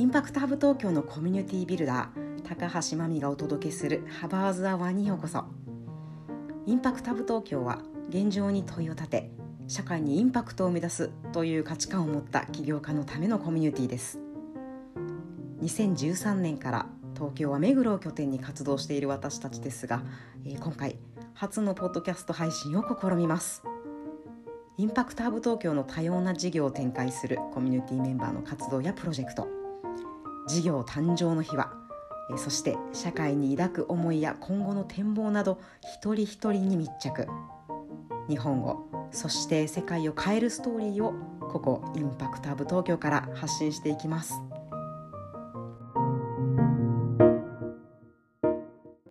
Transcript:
インパクトハブ東京のコミュニティビルダー高橋真美がお届けするハバーズアワーにようこそ。インパクトハブ東京は現状に問いを立て社会にインパクトを生み出すという価値観を持った起業家のためのコミュニティです。2013年から東京は目黒を拠点に活動している私たちですが、え、今回初のポッドキャスト配信を試みます。インパクトハブ東京の多様な事業を展開するコミュニティメンバーの活動やプロジェクト事業誕生の秘話そして社会に抱く思いや今後の展望など一人一人に密着日本をそして世界を変えるストーリーをここインパクトハブ東京から発信していきます。